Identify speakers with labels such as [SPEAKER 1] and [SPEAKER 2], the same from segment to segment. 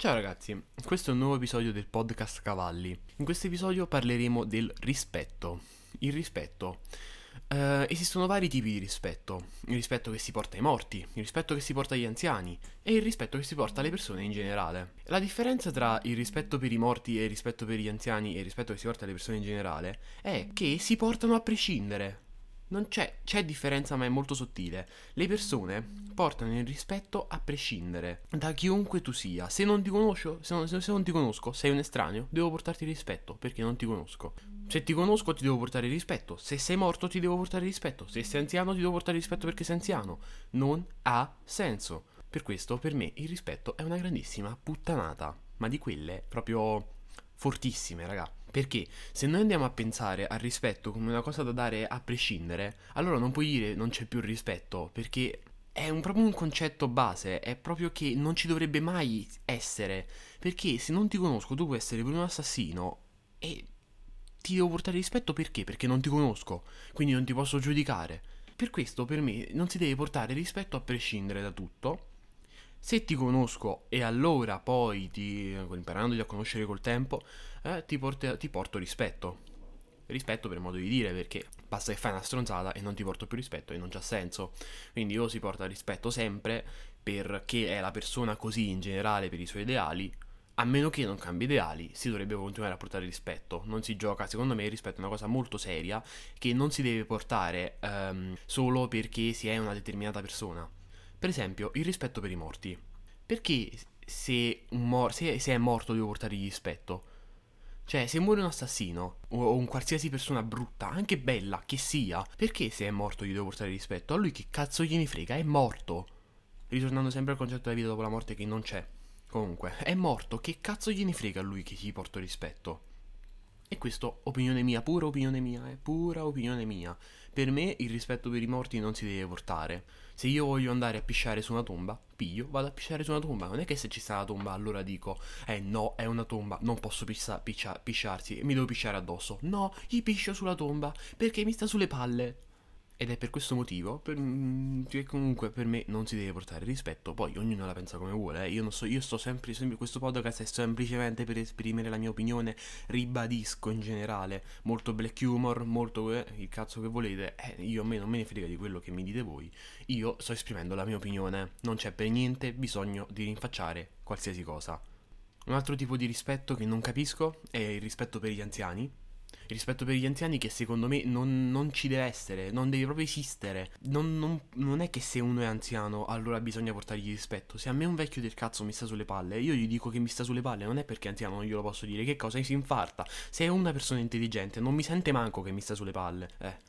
[SPEAKER 1] Ciao ragazzi, questo è un nuovo episodio del podcast Cavalli. In questo episodio parleremo del rispetto. Il rispetto. Uh, esistono vari tipi di rispetto. Il rispetto che si porta ai morti, il rispetto che si porta agli anziani e il rispetto che si porta alle persone in generale. La differenza tra il rispetto per i morti e il rispetto per gli anziani e il rispetto che si porta alle persone in generale è che si portano a prescindere. Non c'è, c'è differenza ma è molto sottile. Le persone portano il rispetto a prescindere da chiunque tu sia. Se non ti conosco, se non, se non ti conosco, sei un estraneo, devo portarti rispetto perché non ti conosco. Se ti conosco ti devo portare rispetto. Se sei morto ti devo portare rispetto. Se sei anziano ti devo portare rispetto perché sei anziano. Non ha senso. Per questo, per me, il rispetto è una grandissima puttanata. Ma di quelle proprio fortissime, raga. Perché se noi andiamo a pensare al rispetto come una cosa da dare a prescindere, allora non puoi dire non c'è più rispetto, perché è un, proprio un concetto base, è proprio che non ci dovrebbe mai essere. Perché se non ti conosco tu puoi essere pure un assassino e ti devo portare rispetto perché? Perché non ti conosco, quindi non ti posso giudicare. Per questo per me non si deve portare rispetto a prescindere da tutto se ti conosco e allora poi, ti, imparandoti a conoscere col tempo, eh, ti, porte, ti porto rispetto. Rispetto per modo di dire, perché basta che fai una stronzata e non ti porto più rispetto e non c'ha senso. Quindi o si porta rispetto sempre perché è la persona così in generale per i suoi ideali, a meno che non cambi ideali, si dovrebbe continuare a portare rispetto. Non si gioca, secondo me, rispetto è una cosa molto seria che non si deve portare um, solo perché si è una determinata persona. Per esempio, il rispetto per i morti. Perché se, mor- se, se è morto devo portargli rispetto? Cioè, se muore un assassino o un qualsiasi persona brutta, anche bella che sia, perché se è morto gli devo portare rispetto? A lui che cazzo gliene frega? È morto. Ritornando sempre al concetto della vita dopo la morte che non c'è. Comunque, è morto, che cazzo gliene frega a lui che gli porto rispetto? E questo, opinione mia, pura opinione mia, è pura opinione mia. Per me il rispetto per i morti non si deve portare. Se io voglio andare a pisciare su una tomba, piglio, vado a pisciare su una tomba. Non è che se ci sta la tomba allora dico, eh no, è una tomba, non posso pissa, piscia, pisciarsi, mi devo pisciare addosso. No, gli piscio sulla tomba perché mi sta sulle palle. Ed è per questo motivo per, mm, che comunque per me non si deve portare rispetto. Poi ognuno la pensa come vuole. Eh. Io non so, io sto sempre, sempre. Questo podcast è semplicemente per esprimere la mia opinione. Ribadisco in generale. Molto black humor, molto eh, il cazzo che volete. Eh, io a me non me ne frega di quello che mi dite voi. Io sto esprimendo la mia opinione. Non c'è per niente bisogno di rinfacciare qualsiasi cosa. Un altro tipo di rispetto che non capisco è il rispetto per gli anziani rispetto per gli anziani che secondo me non, non ci deve essere, non deve proprio esistere. Non, non, non, è che se uno è anziano allora bisogna portargli rispetto. Se a me un vecchio del cazzo mi sta sulle palle, io gli dico che mi sta sulle palle, non è perché è anziano non glielo posso dire, che cosa si infarta. Se è una persona intelligente non mi sente manco che mi sta sulle palle. Eh.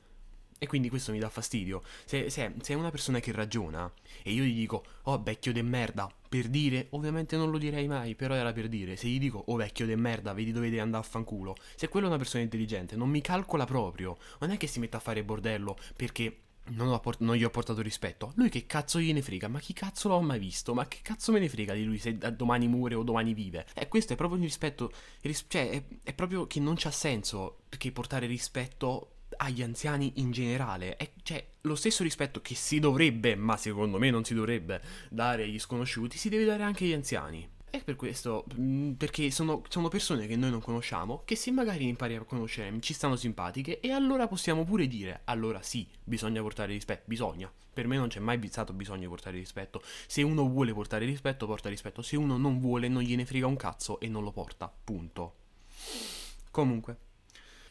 [SPEAKER 1] E quindi questo mi dà fastidio. Se, se, se, è una persona che ragiona e io gli dico, oh vecchio de merda, per dire, ovviamente non lo direi mai, però era per dire. Se gli dico, oh vecchio de merda, vedi dove devi andare a fanculo. Se quello è una persona intelligente, non mi calcola proprio. Non è che si metta a fare bordello perché non, port- non, gli ho portato rispetto. Lui che cazzo gliene frega? Ma chi cazzo l'ho mai visto? Ma che cazzo me ne frega di lui se domani muore o domani vive? E eh, questo è proprio il rispetto. Ris- cioè, è, è proprio che non c'ha senso. Perché portare rispetto agli anziani in generale. È, cioè, lo stesso rispetto che si dovrebbe, ma secondo me non si dovrebbe, dare agli sconosciuti, si deve dare anche agli anziani. E per questo, mm, perché sono, sono, persone che noi non conosciamo, che se magari impari a conoscere ci stanno simpatiche, e allora possiamo pure dire, allora sì, bisogna portare rispetto, bisogna. Per me non c'è mai stato bisogno di portare rispetto. Se uno vuole portare rispetto, porta rispetto. Se uno non vuole, non gliene frega un cazzo e non lo porta. Punto. Comunque.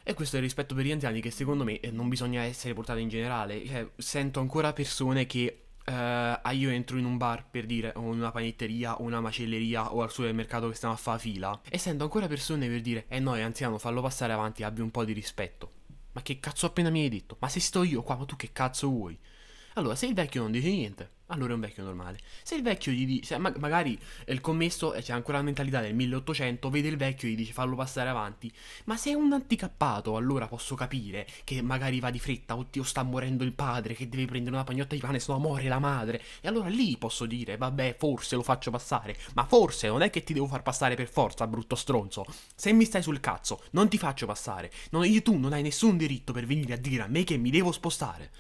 [SPEAKER 1] E questo è il rispetto per gli anziani che secondo me eh, non bisogna essere portati in generale. Cioè, sento ancora persone che uh, io entro in un bar per dire, o in una panetteria, o una macelleria, o al supermercato che stiamo a fare fila, e sento ancora persone per dire, eh no, è anziano, fallo passare avanti, abbi un po' di rispetto. Ma che cazzo appena mi hai detto? Ma se sto io qua, ma tu che cazzo vuoi? Allora, se il vecchio non dice niente, allora è un vecchio normale. Se il vecchio gli dice, ma- magari il commesso c'è ancora la mentalità del 1800, vede il vecchio e gli dice fallo passare avanti. Ma se è un anticappato, allora posso capire che magari va di fretta, oddio sta morendo il padre, che deve prendere una pagnotta di pane, se no muore la madre. E allora lì posso dire, vabbè, forse lo faccio passare. Ma forse non è che ti devo far passare per forza, brutto stronzo. Se mi stai sul cazzo, non ti faccio passare. Non, io, tu non hai nessun diritto per venire a dire a me che mi devo spostare.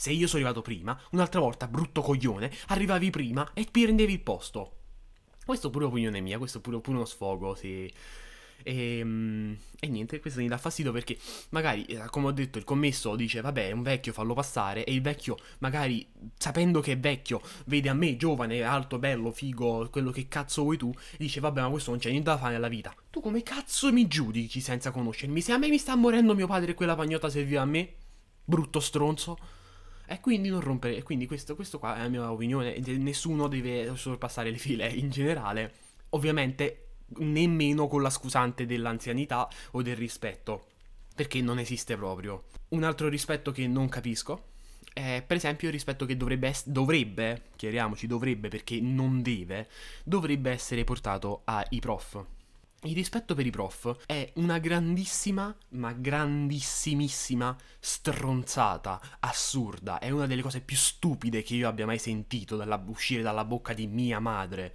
[SPEAKER 1] Se io sono arrivato prima, un'altra volta, brutto coglione, arrivavi prima e ti prendevi il posto. Questo è pure opinione mia, questo è pure, pure uno sfogo, sì. E, mm, e, niente, questo mi dà fastidio perché magari, eh, come ho detto, il commesso dice vabbè è un vecchio, fallo passare e il vecchio magari sapendo che è vecchio vede a me giovane, alto, bello, figo, quello che cazzo vuoi tu, dice vabbè ma questo non c'è niente da fare nella vita. Tu come cazzo mi giudici senza conoscermi? Se a me mi sta morendo mio padre e quella pagnota serviva a me, brutto stronzo. E quindi non rompere. E quindi questo, questo qua è la mia opinione. Nessuno deve sorpassare le file in generale. Ovviamente nemmeno con la scusante dell'anzianità o del rispetto, perché non esiste proprio. Un altro rispetto che non capisco è per esempio il rispetto che dovrebbe, es- dovrebbe, chiariamoci, dovrebbe perché non deve, dovrebbe essere portato ai prof. Il rispetto per i prof è una grandissima, ma grandissimissima stronzata, assurda, è una delle cose più stupide che io abbia mai sentito dalla, uscire dalla bocca di mia madre.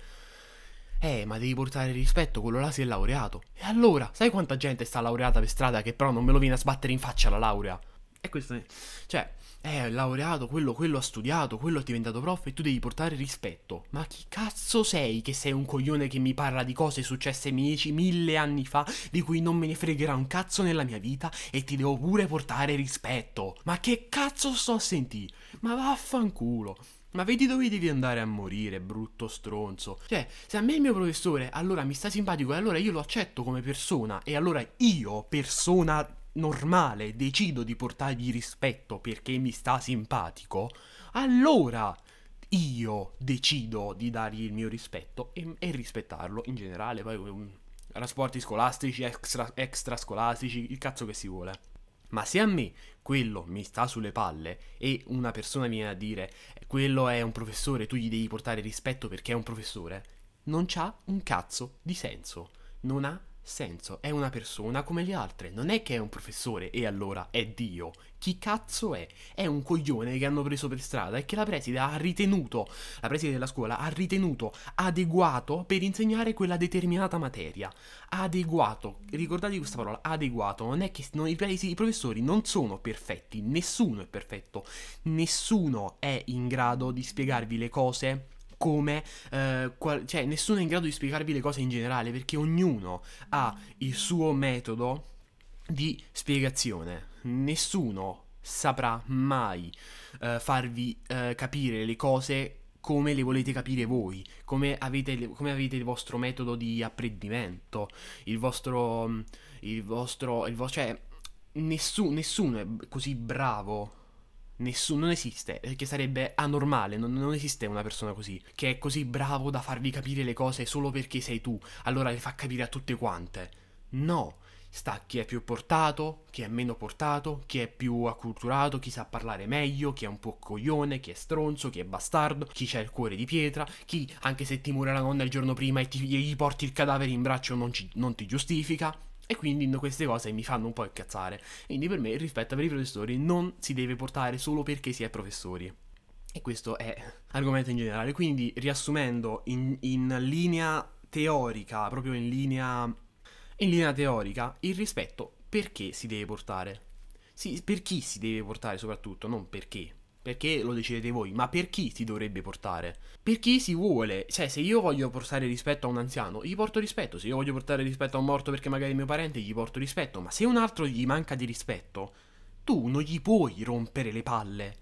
[SPEAKER 1] Eh, ma devi portare rispetto, quello là si è laureato. E allora, sai quanta gente sta laureata per strada che però non me lo viene a sbattere in faccia la laurea? E questo è... Cioè, eh, laureato, quello, quello ha studiato, quello è diventato prof e tu devi portare rispetto. Ma chi cazzo sei che sei un coglione che mi parla di cose successe miei mille anni fa di cui non me ne fregherà un cazzo nella mia vita e ti devo pure portare rispetto? Ma che cazzo sto a sentire? Ma vaffanculo. Ma vedi dove devi andare a morire, brutto stronzo. Cioè, se a me il mio professore allora mi sta simpatico e allora io lo accetto come persona e allora io, persona normale, decido di portargli rispetto perché mi sta simpatico, allora io decido di dargli il mio rispetto e, e rispettarlo in generale. Poi um, trasporti scolastici, extra, extra scolastici, il cazzo che si vuole. Ma se a me quello mi sta sulle palle e una persona viene a dire quello è un professore, tu gli devi portare rispetto perché è un professore, non c'ha un cazzo di senso. Non ha senso, è una persona come le altre, non è che è un professore e allora è Dio. Chi cazzo è? È un coglione che hanno preso per strada e che la preside ha ritenuto, la preside della scuola ha ritenuto adeguato per insegnare quella determinata materia. Adeguato, ricordate questa parola, adeguato, non è che non, i, i professori non sono perfetti, nessuno è perfetto, nessuno è in grado di spiegarvi le cose come, eh, qual- cioè nessuno è in grado di spiegarvi le cose in generale perché ognuno ha il suo metodo di spiegazione. Nessuno saprà mai eh, farvi eh, capire le cose come le volete capire voi, come avete, come avete il vostro metodo di apprendimento, il vostro, il vostro, il vostro cioè nessuno, nessuno è così bravo Nessuno, non esiste, perché sarebbe anormale, non, non, esiste una persona così, che è così bravo da farvi capire le cose solo perché sei tu, allora le fa capire a tutte quante. No, sta chi è più portato, chi è meno portato, chi è più acculturato, chi sa parlare meglio, chi è un po' coglione, chi è stronzo, chi è bastardo, chi ha il cuore di pietra, chi, anche se ti muore la nonna il giorno prima e ti, gli porti il cadavere in braccio, non, ci, non ti giustifica. E quindi queste cose mi fanno un po' incazzare. Quindi per me il rispetto per i professori non si deve portare solo perché si è professori. E questo è argomento in generale. Quindi riassumendo in, in linea teorica, proprio in linea, in linea teorica, il rispetto perché si deve portare? Sì, per chi si deve portare soprattutto, non perché. Perché lo decidete voi, ma per chi si dovrebbe portare? Per chi si vuole. Cioè, se io voglio portare rispetto a un anziano, gli porto rispetto. Se io voglio portare rispetto a un morto perché magari è mio parente, gli porto rispetto. Ma se un altro gli manca di rispetto, tu non gli puoi rompere le palle.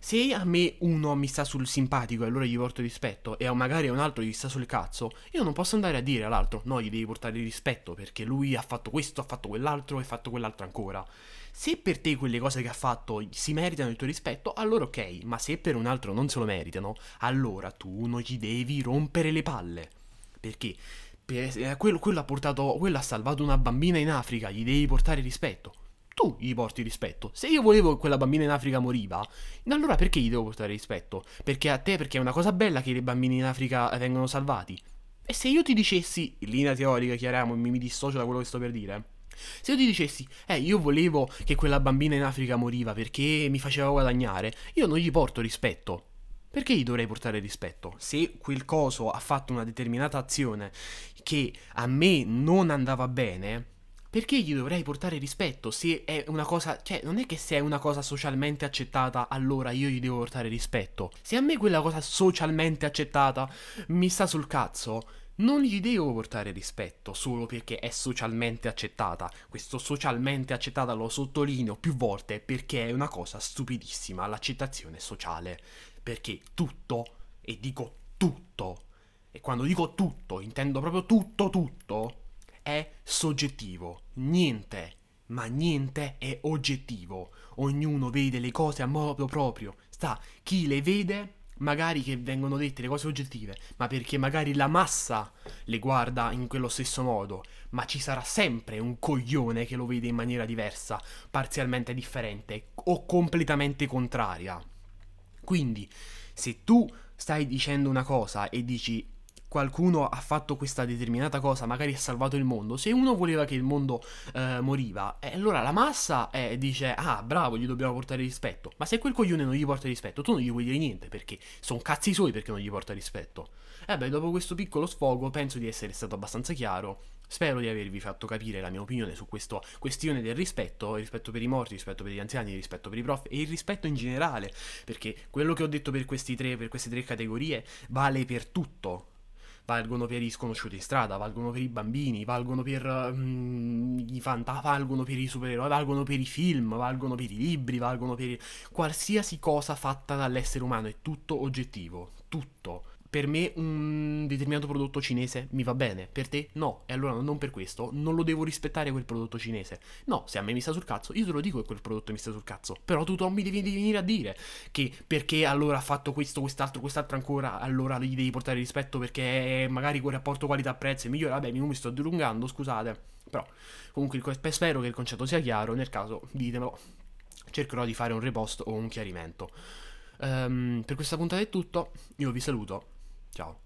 [SPEAKER 1] Se a me uno mi sta sul simpatico e allora gli porto rispetto e magari a un altro gli sta sul cazzo, io non posso andare a dire all'altro no, gli devi portare rispetto perché lui ha fatto questo, ha fatto quell'altro e ha fatto quell'altro ancora. Se per te quelle cose che ha fatto si meritano il tuo rispetto, allora ok, ma se per un altro non se lo meritano, allora tu non gli devi rompere le palle. Perché? Per, eh, quello, quello, ha portato, quello ha salvato una bambina in Africa, gli devi portare rispetto. Tu gli porti rispetto. Se io volevo che quella bambina in Africa moriva, allora perché gli devo portare rispetto? Perché a te, perché è una cosa bella che i bambini in Africa vengono salvati. E se io ti dicessi, in linea teorica, chiariamo, mi, mi dissocio da quello che sto per dire se io ti dicessi, eh, io volevo che quella bambina in Africa moriva perché mi faceva guadagnare, io non gli porto rispetto. Perché gli dovrei portare rispetto? Se quel coso ha fatto una determinata azione che a me non andava bene, perché gli dovrei portare rispetto? Se è una cosa, cioè, non è che se è una cosa socialmente accettata, allora io gli devo portare rispetto. Se a me quella cosa socialmente accettata mi sta sul cazzo, non gli devo portare rispetto solo perché è socialmente accettata. Questo socialmente accettata lo sottolineo più volte perché è una cosa stupidissima l'accettazione sociale. Perché tutto, e dico tutto, e quando dico tutto intendo proprio tutto tutto, è soggettivo. Niente, ma niente è oggettivo. Ognuno vede le cose a modo proprio. Sta chi le vede magari che vengono dette le cose oggettive, ma perché magari la massa le guarda in quello stesso modo, ma ci sarà sempre un coglione che lo vede in maniera diversa, parzialmente differente o completamente contraria. Quindi, se tu stai dicendo una cosa e dici qualcuno ha fatto questa determinata cosa, magari ha salvato il mondo, se uno voleva che il mondo eh, moriva, eh, allora la massa eh, dice, ah bravo, gli dobbiamo portare rispetto, ma se quel coglione non gli porta rispetto, tu non gli vuoi dire niente, perché sono cazzi suoi perché non gli porta rispetto. E beh, dopo questo piccolo sfogo penso di essere stato abbastanza chiaro. Spero di avervi fatto capire la mia opinione su questa questione del rispetto, il rispetto per i morti, il rispetto per gli anziani, il rispetto per i prof e il rispetto in generale, perché quello che ho detto per, tre, per queste tre categorie vale per tutto, valgono per i sconosciuti in strada, valgono per i bambini, valgono per um, i fanta, valgono per i supereroi, valgono per i film, valgono per i libri, valgono per qualsiasi cosa fatta dall'essere umano, è tutto oggettivo, tutto per me un determinato prodotto cinese mi va bene, per te no, e allora non per questo non lo devo rispettare quel prodotto cinese. No, se a me mi sta sul cazzo, io te lo dico che quel prodotto mi sta sul cazzo, però tu Tom mi devi, devi venire a dire che perché allora ha fatto questo, quest'altro, quest'altro ancora, allora gli devi portare rispetto perché magari quel rapporto qualità-prezzo è migliore, vabbè, mi sto dilungando, scusate, però comunque spero che il concetto sia chiaro, nel caso ditemelo, cercherò di fare un repost o un chiarimento. Um, per questa puntata è tutto, io vi saluto Ciao.